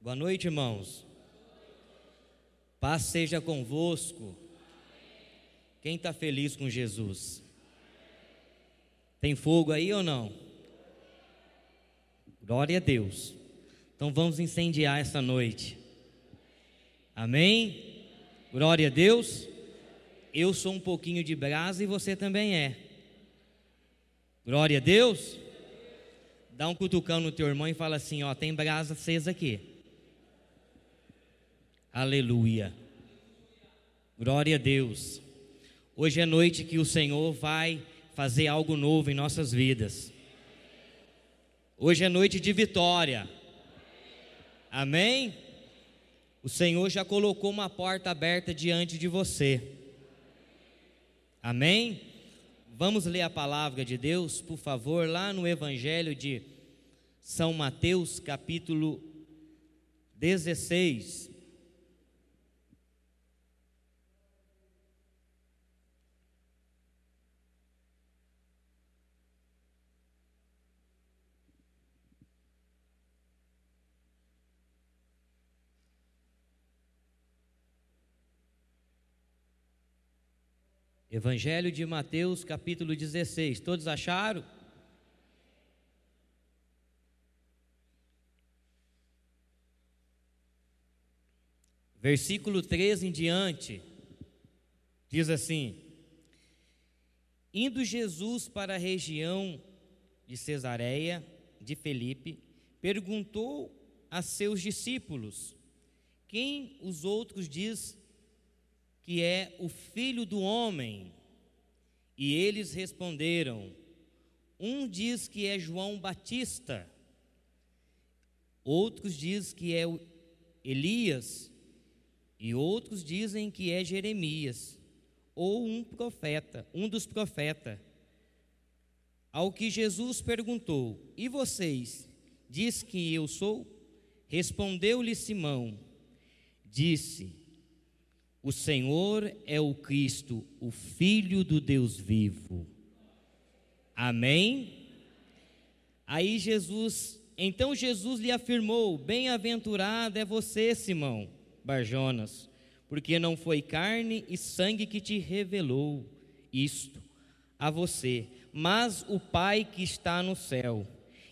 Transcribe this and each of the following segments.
Boa noite, irmãos. Paz seja convosco. Quem está feliz com Jesus? Tem fogo aí ou não? Glória a Deus. Então vamos incendiar essa noite. Amém? Glória a Deus. Eu sou um pouquinho de brasa e você também é. Glória a Deus. Dá um cutucão no teu irmão e fala assim: ó, tem brasa acesa aqui. Aleluia. Glória a Deus. Hoje é noite que o Senhor vai fazer algo novo em nossas vidas. Hoje é noite de vitória. Amém? O Senhor já colocou uma porta aberta diante de você. Amém? Vamos ler a palavra de Deus, por favor, lá no Evangelho de São Mateus, capítulo 16. Evangelho de Mateus, capítulo 16. Todos acharam? Versículo 13 em diante, diz assim: Indo Jesus para a região de Cesareia de Felipe, perguntou a seus discípulos: Quem os outros diz que é o filho do homem? E eles responderam: Um diz que é João Batista, outros diz que é Elias, e outros dizem que é Jeremias, ou um profeta, um dos profetas. Ao que Jesus perguntou: E vocês, diz que eu sou? Respondeu-lhe Simão: Disse: o Senhor é o Cristo, o Filho do Deus vivo. Amém? Aí Jesus, então Jesus lhe afirmou: Bem-aventurado é você, Simão Barjonas, porque não foi carne e sangue que te revelou isto a você, mas o Pai que está no céu.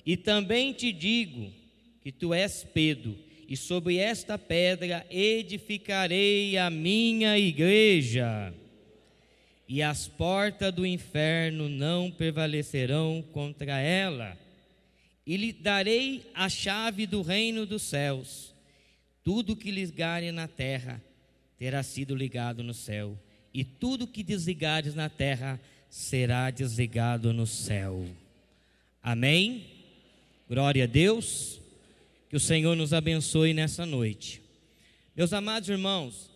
E também te digo que tu és Pedro e sobre esta pedra edificarei a minha igreja, e as portas do inferno não prevalecerão contra ela. E lhe darei a chave do reino dos céus. Tudo que ligares na terra terá sido ligado no céu, e tudo que desligares na terra será desligado no céu. Amém? Glória a Deus. Que o Senhor nos abençoe nessa noite. Meus amados irmãos,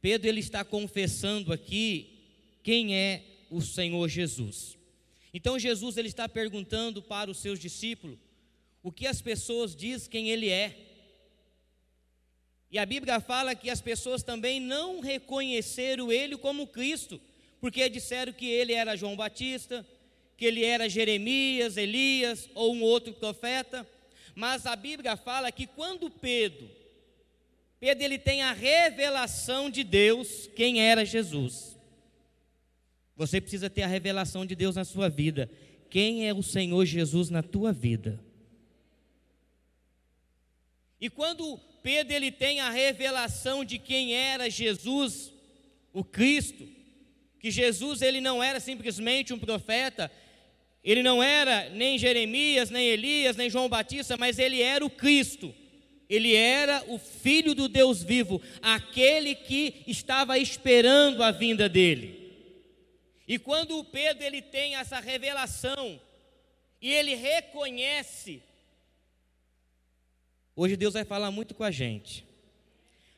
Pedro ele está confessando aqui quem é o Senhor Jesus. Então Jesus ele está perguntando para os seus discípulos o que as pessoas dizem quem ele é. E a Bíblia fala que as pessoas também não reconheceram ele como Cristo, porque disseram que ele era João Batista, que ele era Jeremias, Elias ou um outro profeta. Mas a Bíblia fala que quando Pedro, Pedro ele tem a revelação de Deus, quem era Jesus. Você precisa ter a revelação de Deus na sua vida. Quem é o Senhor Jesus na tua vida? E quando Pedro ele tem a revelação de quem era Jesus, o Cristo, que Jesus ele não era simplesmente um profeta, ele não era nem Jeremias, nem Elias, nem João Batista, mas ele era o Cristo. Ele era o filho do Deus vivo, aquele que estava esperando a vinda dele. E quando o Pedro ele tem essa revelação e ele reconhece Hoje Deus vai falar muito com a gente.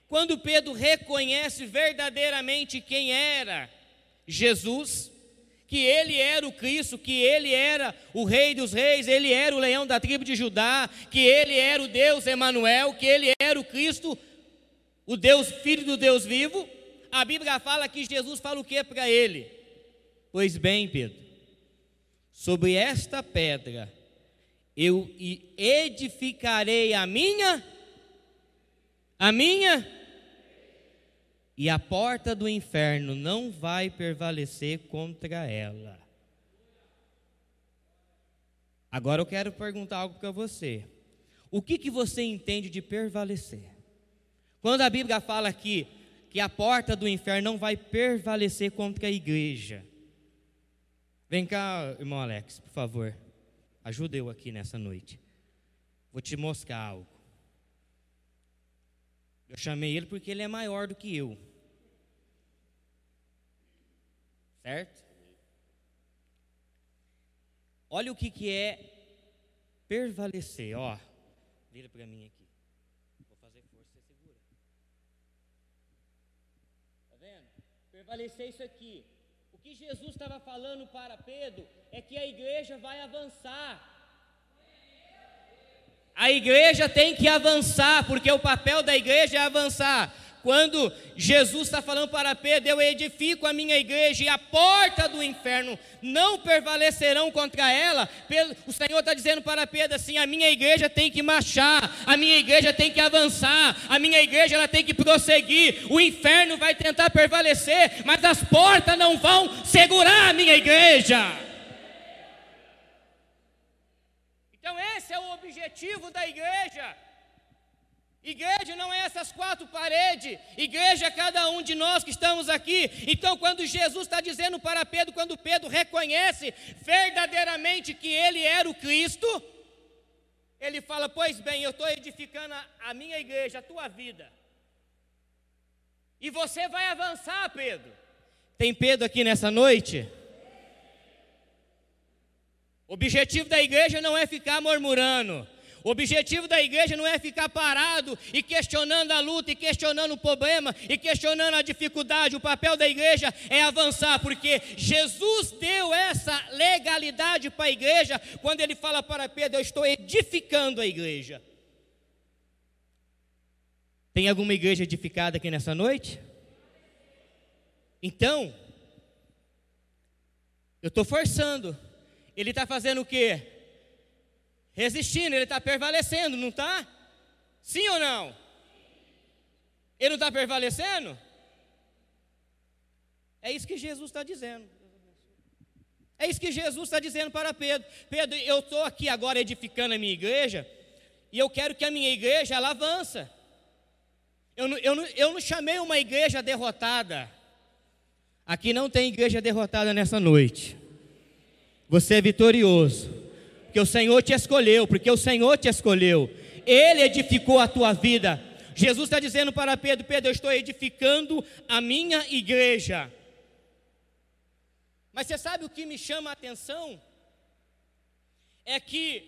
Quando Pedro reconhece verdadeiramente quem era Jesus, que ele era o Cristo, que ele era o Rei dos Reis, ele era o leão da tribo de Judá, que ele era o Deus Emanuel, que ele era o Cristo, o Deus Filho do Deus vivo. A Bíblia fala que Jesus fala o que para ele? Pois bem, Pedro, sobre esta pedra eu edificarei a minha a minha e a porta do inferno não vai prevalecer contra ela. Agora eu quero perguntar algo para você. O que, que você entende de prevalecer? Quando a Bíblia fala aqui que a porta do inferno não vai prevalecer contra a igreja. Vem cá, irmão Alex, por favor. Ajuda eu aqui nessa noite. Vou te mostrar algo. Eu chamei ele porque ele é maior do que eu. Certo? Olha o que, que é prevalecer, ó. Vira para mim aqui. Vou fazer força, você segura. Tá vendo? Prevalecer isso aqui. O que Jesus estava falando para Pedro é que a igreja vai avançar. A igreja tem que avançar, porque o papel da igreja é avançar. Quando Jesus está falando para Pedro, eu edifico a minha igreja e a porta do inferno não prevalecerão contra ela. O Senhor está dizendo para Pedro assim: a minha igreja tem que marchar, a minha igreja tem que avançar, a minha igreja ela tem que prosseguir. O inferno vai tentar prevalecer, mas as portas não vão segurar a minha igreja. Objetivo da igreja. Igreja não é essas quatro paredes, igreja é cada um de nós que estamos aqui. Então, quando Jesus está dizendo para Pedro, quando Pedro reconhece verdadeiramente que ele era o Cristo, ele fala: Pois bem, eu estou edificando a, minha igreja, a tua vida, e você vai avançar, Pedro. Tem Pedro aqui nessa noite? O objetivo da igreja não é ficar murmurando. O objetivo da igreja não é ficar parado e questionando a luta, e questionando o problema, e questionando a dificuldade. O papel da igreja é avançar, porque Jesus deu essa legalidade para a igreja quando ele fala para Pedro: Eu estou edificando a igreja. Tem alguma igreja edificada aqui nessa noite? Então, eu estou forçando. Ele está fazendo o quê? Resistindo, ele está prevalecendo, não está? Sim ou não? Ele não está prevalecendo? É isso que Jesus está dizendo. É isso que Jesus está dizendo para Pedro. Pedro, eu estou aqui agora edificando a minha igreja, e eu quero que a minha igreja ela avança. Eu não, eu, não, eu não chamei uma igreja derrotada. Aqui não tem igreja derrotada nessa noite. Você é vitorioso porque o Senhor te escolheu, porque o Senhor te escolheu, Ele edificou a tua vida. Jesus está dizendo para Pedro: Pedro, eu estou edificando a minha igreja. Mas você sabe o que me chama a atenção? É que,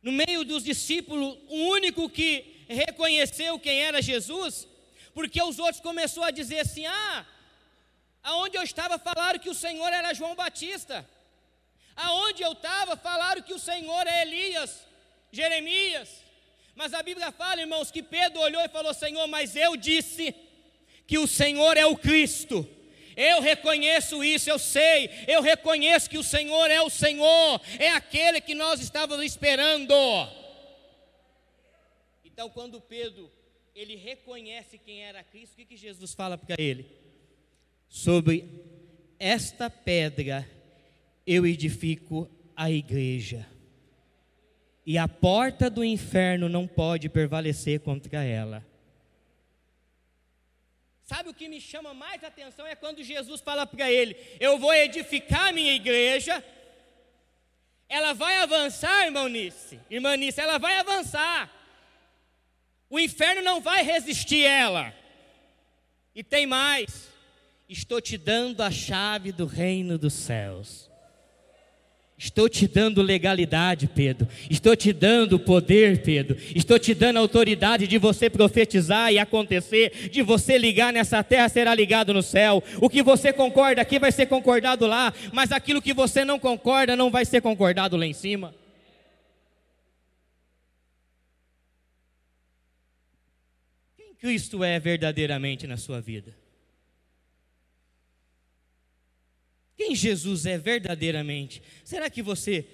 no meio dos discípulos, o único que reconheceu quem era Jesus, porque os outros começaram a dizer assim: ah, aonde eu estava falaram que o Senhor era João Batista. Aonde eu estava, falaram que o Senhor é Elias, Jeremias. Mas a Bíblia fala, irmãos, que Pedro olhou e falou: Senhor, mas eu disse que o Senhor é o Cristo. Eu reconheço isso, eu sei, eu reconheço que o Senhor é o Senhor, é aquele que nós estávamos esperando. Então, quando Pedro ele reconhece quem era Cristo, o que, que Jesus fala para ele? Sobre esta pedra eu edifico a igreja. E a porta do inferno não pode prevalecer contra ela. Sabe o que me chama mais atenção é quando Jesus fala para ele: Eu vou edificar minha igreja. Ela vai avançar, irmão Nice, irmã Nice, ela vai avançar. O inferno não vai resistir ela. E tem mais: estou te dando a chave do reino dos céus. Estou te dando legalidade, Pedro. Estou te dando poder, Pedro. Estou te dando autoridade de você profetizar e acontecer, de você ligar nessa terra será ligado no céu. O que você concorda aqui vai ser concordado lá, mas aquilo que você não concorda não vai ser concordado lá em cima. Quem Cristo é verdadeiramente na sua vida? Quem Jesus é verdadeiramente? Será que você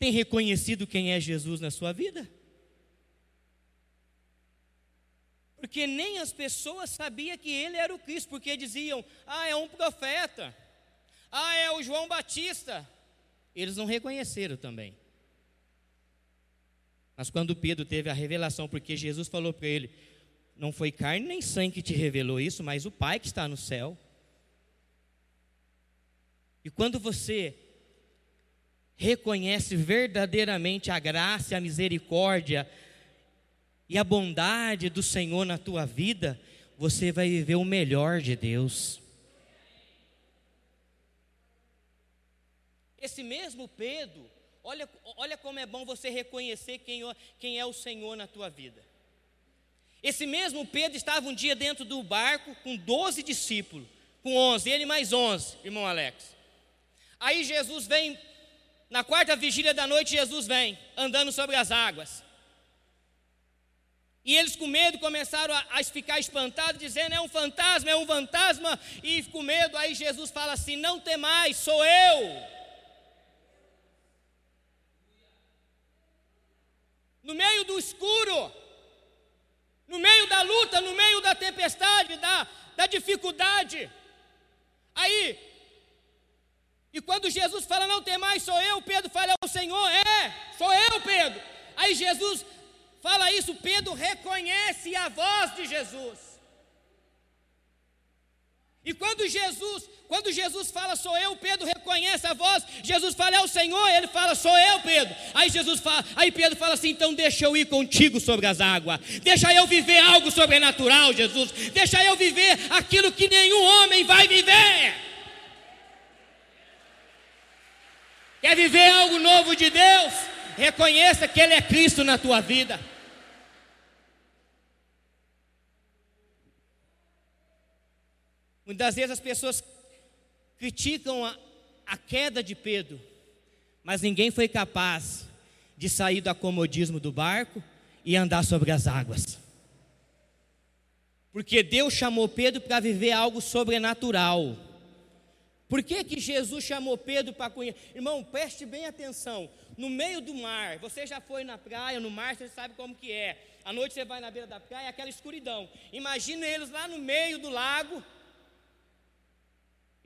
Tem reconhecido quem é Jesus na sua vida? Porque nem as pessoas sabiam que ele era o Cristo, porque diziam: ah, é um profeta, ah, é o João Batista. Eles não reconheceram também. Mas quando Pedro teve a revelação, porque Jesus falou para ele: não foi carne nem sangue que te revelou isso, mas o Pai que está no céu. E quando você reconhece verdadeiramente a graça, a misericórdia e a bondade do Senhor na tua vida, você vai viver o melhor de Deus. Esse mesmo Pedro, olha, olha como é bom você reconhecer quem, quem é o Senhor na tua vida. Esse mesmo Pedro estava um dia dentro do barco com 12 discípulos, com 11, ele mais 11, irmão Alex. Aí Jesus vem, na quarta vigília da noite, Jesus vem andando sobre as águas. E eles com medo começaram a, a, ficar espantados, dizendo: é um fantasma, é um fantasma, e com medo, aí Jesus fala assim: não temais, sou eu. no meio do escuro, no meio da luta, no meio da tempestade, da, da dificuldade. Aí, e quando Jesus fala, não tem mais, sou eu, Pedro fala, é o Senhor, é, sou eu, Pedro. Aí Jesus fala isso, Pedro reconhece a voz de Jesus. E quando Jesus, quando Jesus fala, sou eu, Pedro reconhece a voz, Jesus fala, é o Senhor, ele fala, sou eu, Pedro. Aí Jesus fala, aí Pedro fala assim, então deixa eu ir contigo sobre as águas, deixa eu viver algo sobrenatural, Jesus, deixa eu viver aquilo que nenhum homem vai viver. Quer viver algo novo de Deus? Reconheça que Ele é Cristo na tua vida. Muitas vezes as pessoas criticam a, a queda de Pedro, mas ninguém foi capaz de sair do acomodismo do barco e andar sobre as águas. Porque Deus chamou Pedro para viver algo sobrenatural. Por que, que Jesus chamou Pedro para conhecer? Irmão, preste bem atenção. No meio do mar, você já foi na praia, no mar, você sabe como que é. À noite você vai na beira da praia, é aquela escuridão. Imagina eles lá no meio do lago,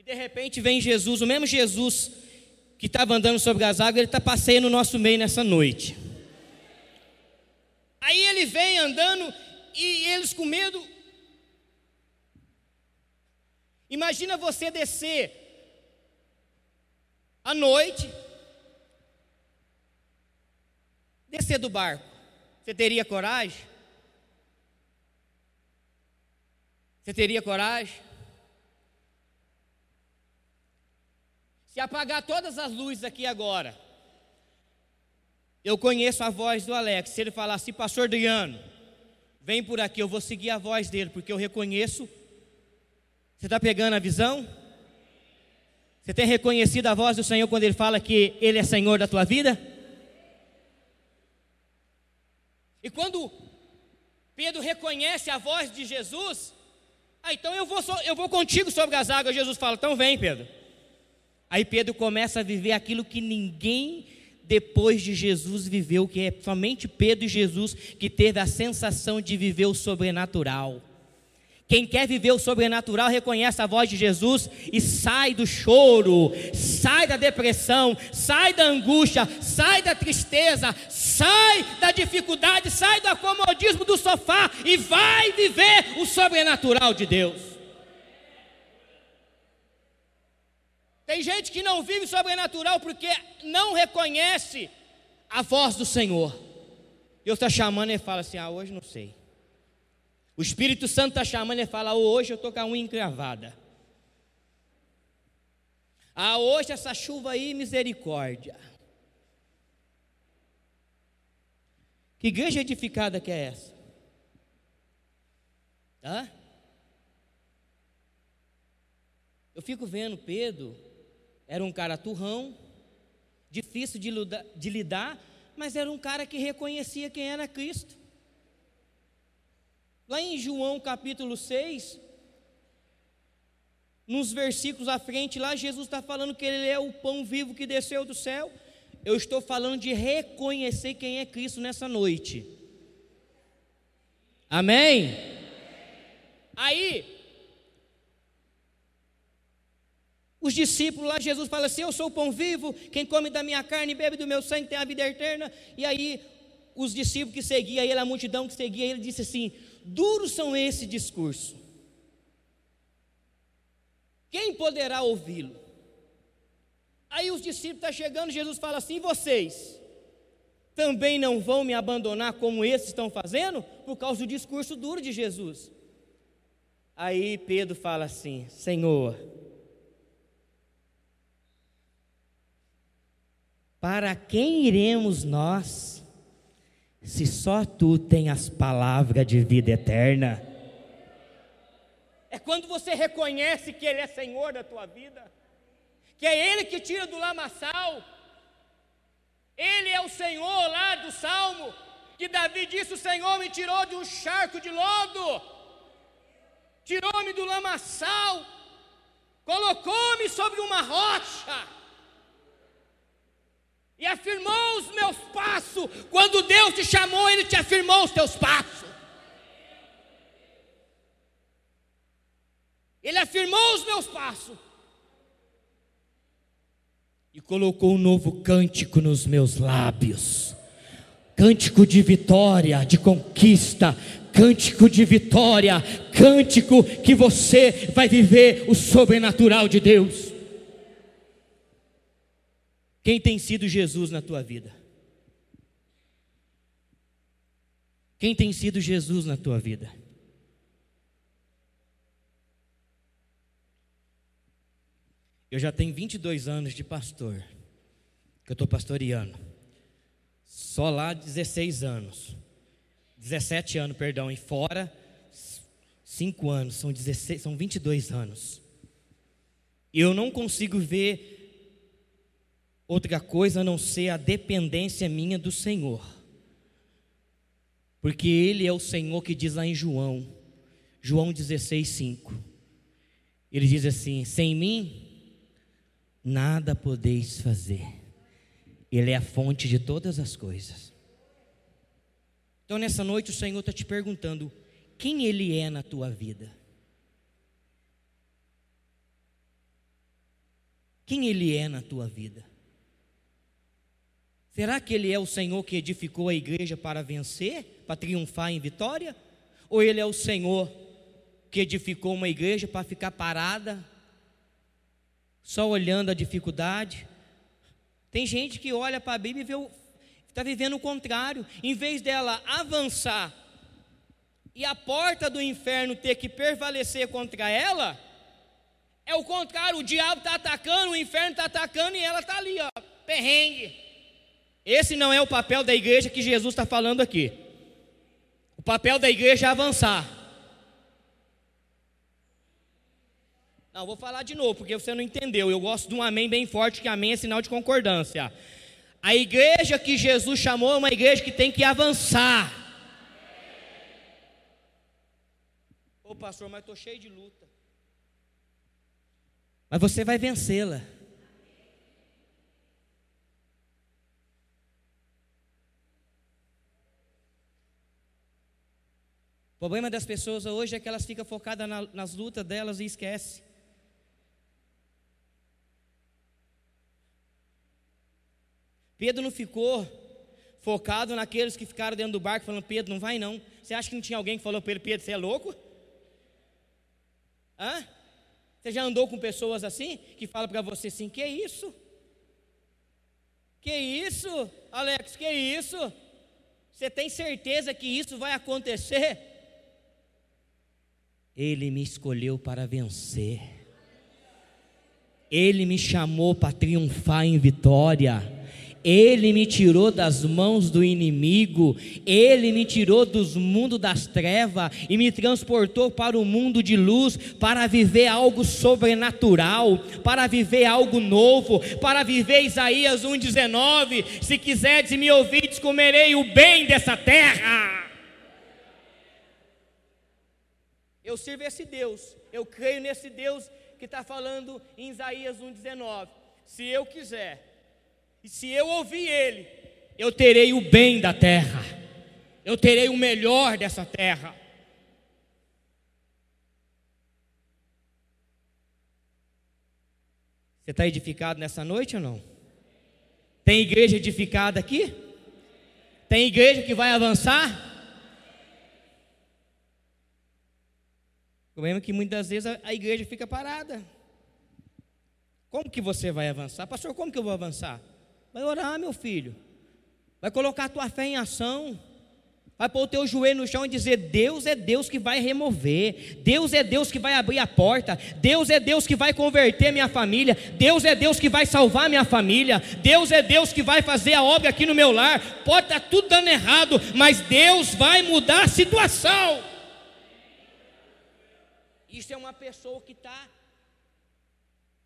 de repente vem Jesus, o mesmo Jesus que estava andando sobre as águas, ele está passeando no nosso meio nessa noite. Aí ele vem andando e eles com medo. Imagina você descer à noite, descer do barco. Você teria coragem? Você teria coragem? Se apagar todas as luzes aqui agora, eu conheço a voz do Alex. Se ele falar assim, pastor Adriano, vem por aqui, eu vou seguir a voz dele, porque eu reconheço. Você está pegando a visão? Você tem reconhecido a voz do Senhor quando Ele fala que Ele é Senhor da tua vida? E quando Pedro reconhece a voz de Jesus, ah, então eu vou, eu vou contigo sobre as águas. Jesus fala, então vem, Pedro. Aí Pedro começa a viver aquilo que ninguém depois de Jesus viveu, que é somente Pedro e Jesus que teve a sensação de viver o sobrenatural. Quem quer viver o sobrenatural reconhece a voz de Jesus e sai do choro, sai da depressão, sai da angústia, sai da tristeza, sai da dificuldade, sai do acomodismo do sofá e vai viver o sobrenatural de Deus. Tem gente que não vive sobrenatural porque não reconhece a voz do Senhor. Deus está chamando e fala assim: Ah, hoje não sei. O Espírito Santo está chamando e fala: oh, Hoje eu estou com a unha encravada. Ah, hoje essa chuva aí, misericórdia. Que igreja edificada que é essa? Hã? Eu fico vendo Pedro era um cara turrão, difícil de, de lidar, mas era um cara que reconhecia quem era Cristo. Lá em João capítulo 6, nos versículos à frente, lá Jesus está falando que Ele é o pão vivo que desceu do céu. Eu estou falando de reconhecer quem é Cristo nessa noite. Amém? Aí, os discípulos lá, Jesus fala assim: Eu sou o pão vivo, quem come da minha carne e bebe do meu sangue tem a vida eterna. E aí, os discípulos que seguiam ele, a multidão que seguia ele, disse assim: Duros são esse discurso. Quem poderá ouvi-lo? Aí os discípulos estão tá chegando, Jesus fala assim: vocês também não vão me abandonar como esses estão fazendo? Por causa do discurso duro de Jesus. Aí Pedro fala assim: Senhor, para quem iremos nós, se só tu tens as palavras de vida eterna? É quando você reconhece que Ele é Senhor da tua vida que é Ele que tira do lamaçal. Ele é o Senhor lá do Salmo, que Davi disse: O Senhor me tirou de um charco de lodo, tirou-me do lamaçal, colocou-me sobre uma rocha e afirmou os meus passos. Quando Deus te chamou, Ele te afirmou os teus passos. Ele afirmou os meus passos e colocou um novo cântico nos meus lábios. Cântico de vitória, de conquista, cântico de vitória, cântico que você vai viver o sobrenatural de Deus. Quem tem sido Jesus na tua vida? Quem tem sido Jesus na tua vida? Eu já tenho 22 anos de pastor, que eu estou pastoreando. Só lá 16 anos. 17 anos, perdão, e fora 5 anos, são 16, são 22 anos. Eu não consigo ver outra coisa a não ser a dependência minha do Senhor. Porque Ele é o Senhor que diz lá em João, João 16, 5. Ele diz assim: sem mim nada podeis fazer. Ele é a fonte de todas as coisas. Então, nessa noite, o Senhor está te perguntando: quem Ele é na tua vida? Quem Ele é na tua vida? Será que Ele é o Senhor que edificou a igreja para vencer, para triunfar em vitória? Ou Ele é o Senhor que edificou uma igreja para ficar parada, só olhando a dificuldade. Tem gente que olha para a Bíblia e está vivendo o contrário. Em vez dela avançar e a porta do inferno ter que prevalecer contra ela, é o contrário. O diabo está atacando, o inferno está atacando e ela está ali, ó, perrengue. Esse não é o papel da igreja que Jesus está falando aqui. O papel da igreja é avançar. Não, vou falar de novo, porque você não entendeu. Eu gosto de um amém bem forte, que amém é sinal de concordância. A igreja que Jesus chamou é uma igreja que tem que avançar. Ô pastor, mas estou cheio de luta. Mas você vai vencê-la. O problema das pessoas hoje é que elas ficam focadas na, nas lutas delas e esquecem. Pedro não ficou focado naqueles que ficaram dentro do barco falando: Pedro, não vai não. Você acha que não tinha alguém que falou para ele: Pedro, você é louco? Hã? Você já andou com pessoas assim que falam para você assim: Que isso? Que isso, Alex? Que isso? Você tem certeza que isso vai acontecer? Ele me escolheu para vencer. Ele me chamou para triunfar em vitória. Ele me tirou das mãos do inimigo, Ele me tirou dos mundos das trevas e me transportou para o mundo de luz, para viver algo sobrenatural, para viver algo novo, para viver Isaías 1,19: se quiseres me ouvides, comerei o bem dessa terra. Eu sirvo esse Deus, eu creio nesse Deus que está falando em Isaías 1,19: se eu quiser E se eu ouvir Ele, eu terei o bem da terra, eu terei o melhor dessa terra. Você está edificado nessa noite ou não? Tem igreja edificada aqui? Tem igreja que vai avançar? O problema é que muitas vezes a, a igreja fica parada. Como que você vai avançar? Pastor, como que eu vou avançar? Vai orar, meu filho. Vai colocar a tua fé em ação. Vai pôr o teu joelho no chão e dizer: Deus é Deus que vai remover, Deus é Deus que vai abrir a porta, Deus é Deus que vai converter minha família, Deus é Deus que vai salvar minha família, Deus é Deus que vai fazer a obra aqui no meu lar. Pode estar tudo dando errado, mas Deus vai mudar a situação. Isso é uma pessoa que está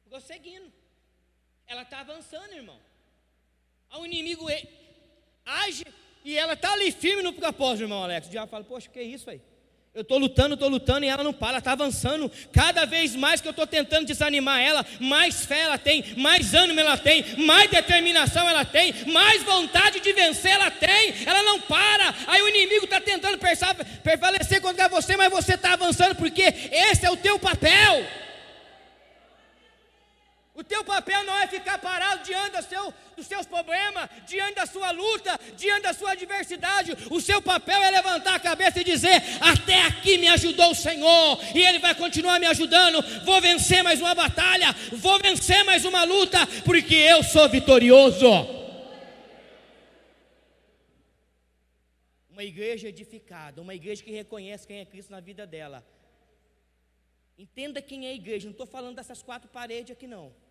prosseguindo, ela está avançando, irmão. O inimigo age e ela está ali firme no propósito, irmão Alex. O diabo fala, poxa, que é isso aí? Eu estou lutando, estou lutando e ela não para, ela está avançando. Cada vez mais que eu estou tentando desanimar ela, mais fé ela tem, mais ânimo ela tem, mais determinação ela tem, mais vontade de vencer ela tem. Ela não para. Aí o inimigo está tentando prevalecer contra você, mas você está avançando porque esse é o teu papel. Papel não é ficar parado diante do seu, dos seus problemas, diante da sua luta, diante da sua adversidade. O seu papel é levantar a cabeça e dizer: Até aqui me ajudou o Senhor, e Ele vai continuar me ajudando. Vou vencer mais uma batalha, vou vencer mais uma luta, porque eu sou vitorioso. Uma igreja edificada, uma igreja que reconhece quem é Cristo na vida dela. Entenda quem é a igreja, não estou falando dessas quatro paredes aqui não.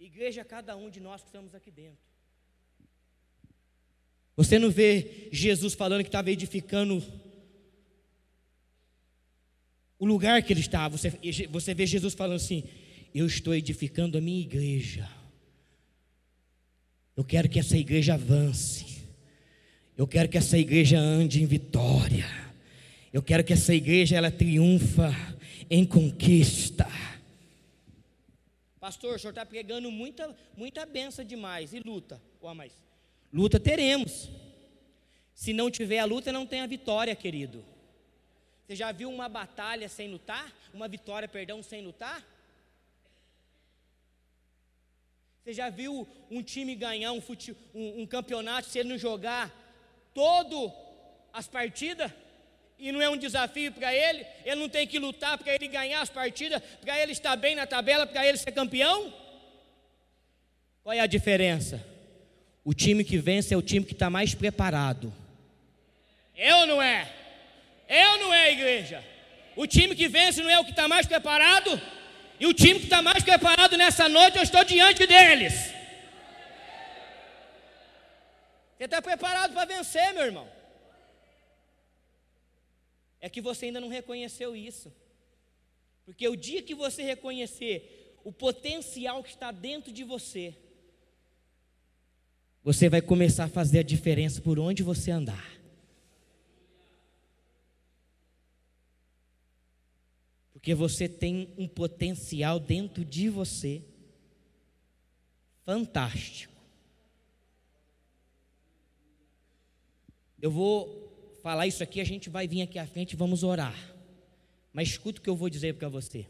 Igreja, cada um de nós que estamos aqui dentro. Você não vê Jesus falando que estava edificando o lugar que ele estava. Você, você vê Jesus falando assim: Eu estou edificando a minha igreja. Eu quero que essa igreja avance. Eu quero que essa igreja ande em vitória. Eu quero que essa igreja ela triunfa em conquista. Pastor, o senhor está pregando muita, muita benção demais. E luta, ou mais? Luta teremos. Se não tiver a luta, não tem a vitória, querido. Você já viu uma batalha sem lutar? Uma vitória, perdão, sem lutar? Você já viu um time ganhar um, fute, um, um campeonato se ele não jogar todo as partidas? E não é um desafio para ele, ele não tem que lutar para ele ganhar as partidas, para ele estar bem na tabela, para ele ser campeão? Qual é a diferença? O time que vence é o time que está mais preparado. É ou não é? É ou não é, igreja? O time que vence não é o que está mais preparado? E o time que está mais preparado nessa noite, eu estou diante deles. Você está preparado para vencer, meu irmão? É que você ainda não reconheceu isso. Porque o dia que você reconhecer o potencial que está dentro de você, você vai começar a fazer a diferença por onde você andar. Porque você tem um potencial dentro de você fantástico. Eu vou falar isso aqui, a gente vai vir aqui à frente e vamos orar. Mas escuta o que eu vou dizer para você.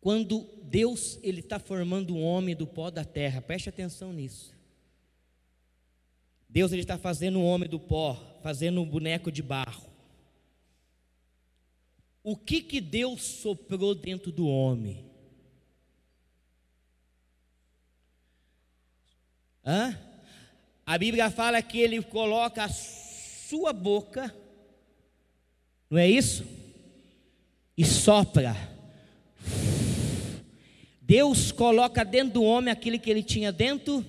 Quando Deus ele está formando um homem do pó da terra, preste atenção nisso. Deus ele está fazendo um homem do pó, fazendo um boneco de barro. O que que Deus soprou dentro do homem? Hã? A Bíblia fala que ele coloca a sua boca, não é isso? E sopra. Deus coloca dentro do homem aquilo que ele tinha dentro,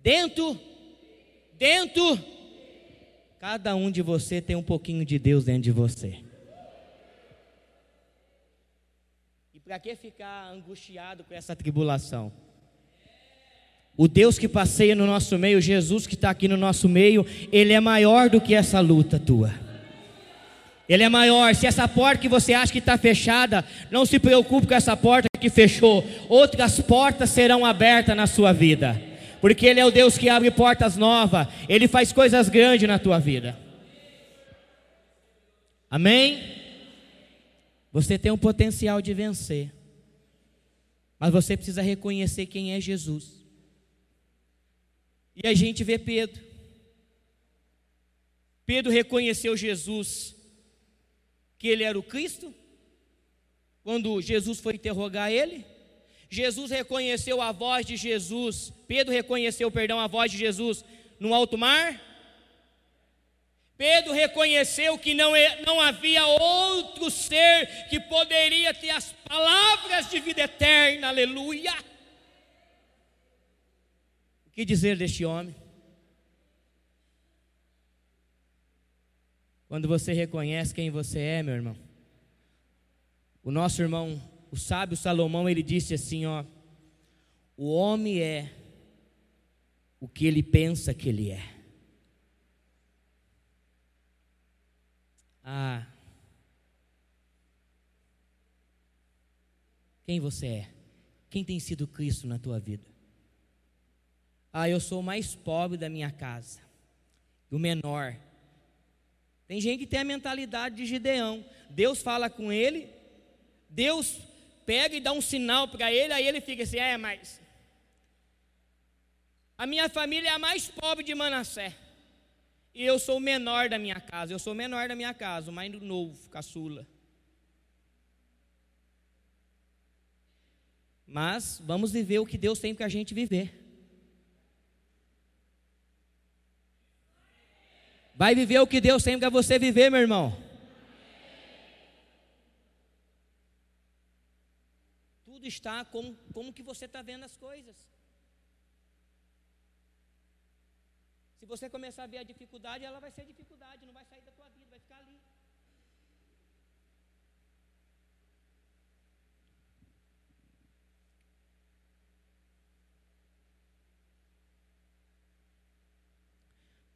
dentro, dentro. Cada um de você tem um pouquinho de Deus dentro de você. E para que ficar angustiado com essa tribulação? O Deus que passeia no nosso meio, Jesus que está aqui no nosso meio, Ele é maior do que essa luta tua. Ele é maior. Se essa porta que você acha que está fechada, não se preocupe com essa porta que fechou. Outras portas serão abertas na sua vida. Porque Ele é o Deus que abre portas novas. Ele faz coisas grandes na tua vida. Amém? Você tem um potencial de vencer. Mas você precisa reconhecer quem é Jesus. E a gente vê Pedro. Pedro reconheceu Jesus, que ele era o Cristo, quando Jesus foi interrogar ele. Jesus reconheceu a voz de Jesus, Pedro reconheceu, perdão, a voz de Jesus no alto mar. Pedro reconheceu que não, é, não havia outro ser que poderia ter as palavras de vida eterna, aleluia. Que dizer deste homem? Quando você reconhece quem você é, meu irmão. O nosso irmão, o sábio Salomão, ele disse assim, ó: O homem é o que ele pensa que ele é. Ah. Quem você é? Quem tem sido Cristo na tua vida? Ah, eu sou o mais pobre da minha casa, o menor. Tem gente que tem a mentalidade de Gideão. Deus fala com ele, Deus pega e dá um sinal para ele, aí ele fica assim: é, mas a minha família é a mais pobre de Manassés. E eu sou o menor da minha casa. Eu sou o menor da minha casa, o mais novo, caçula. Mas vamos viver o que Deus tem para a gente viver. Vai viver o que Deus tem para você viver, meu irmão. Tudo está como, como que você está vendo as coisas. Se você começar a ver a dificuldade, ela vai ser dificuldade, não vai sair da tua vida, vai ficar ali.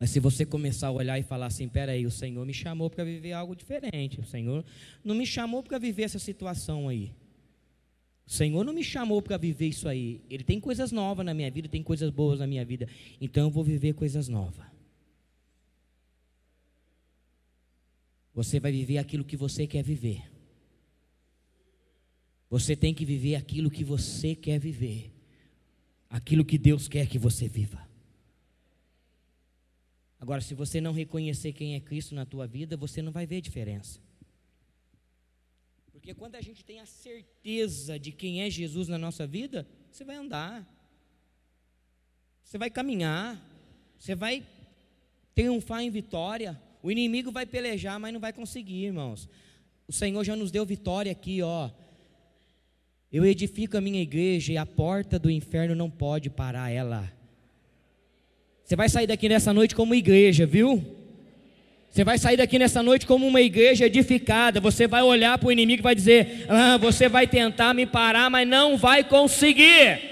Mas se você começar a olhar e falar assim, peraí, o Senhor me chamou para viver algo diferente, o Senhor não me chamou para viver essa situação aí. O Senhor não me chamou para viver isso aí. Ele tem coisas novas na minha vida, tem coisas boas na minha vida. Então eu vou viver coisas novas. Você vai viver aquilo que você quer viver. Você tem que viver aquilo que você quer viver. Aquilo que Deus quer que você viva. Agora, se você não reconhecer quem é Cristo na tua vida, você não vai ver diferença. Porque quando a gente tem a certeza de quem é Jesus na nossa vida, você vai andar, você vai caminhar, você vai triunfar em vitória. O inimigo vai pelejar, mas não vai conseguir, irmãos. O Senhor já nos deu vitória aqui, ó. Eu edifico a minha igreja e a porta do inferno não pode parar ela. Você vai sair daqui nessa noite como igreja, viu? Você vai sair daqui nessa noite como uma igreja edificada. Você vai olhar para o inimigo e vai dizer: ah, Você vai tentar me parar, mas não vai conseguir.